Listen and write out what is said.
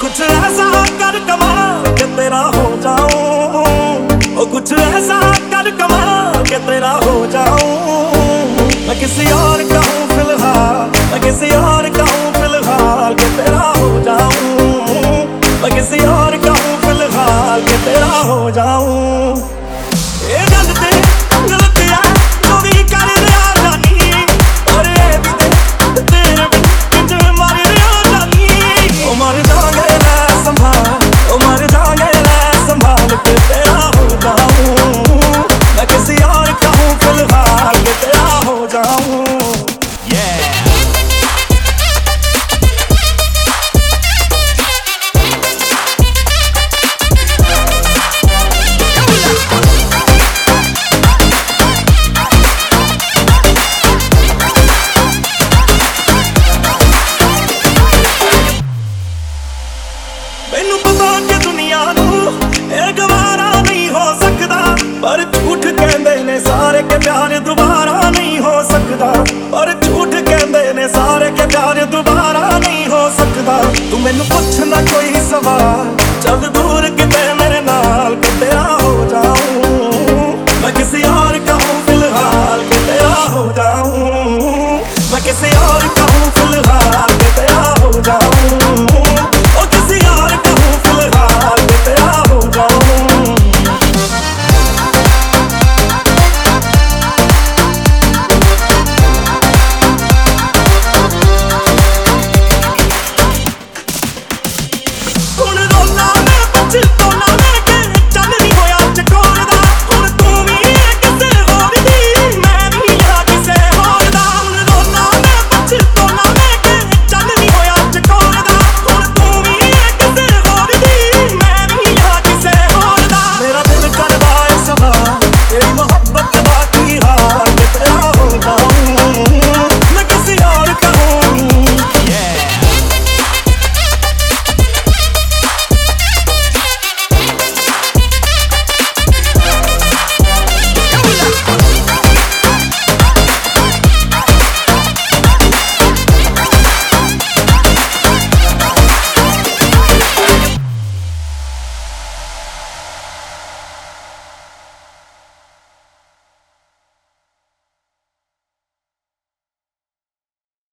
कुछ ऐसा कर कमा के तेरा हो जाऊँ। ओ, कुछ ऐसा कर कमा के तेरा हो जाऊँ। मैं किसी और का हूँ फ़िलहाल, मैं किसी और का हूँ फ़िलहाल के तेरा हो जाऊँ। मैं किसी और का ਕੇ ਪਿਆਰ ਦੁਬਾਰਾ ਨਹੀਂ ਹੋ ਸਕਦਾ। ਤੂੰ ਮੈਨੂੰ ਪੁੱਛ ਨਾ ਕੋਈ ਸਵਾਲ? ਜਦ ਤੂੰ to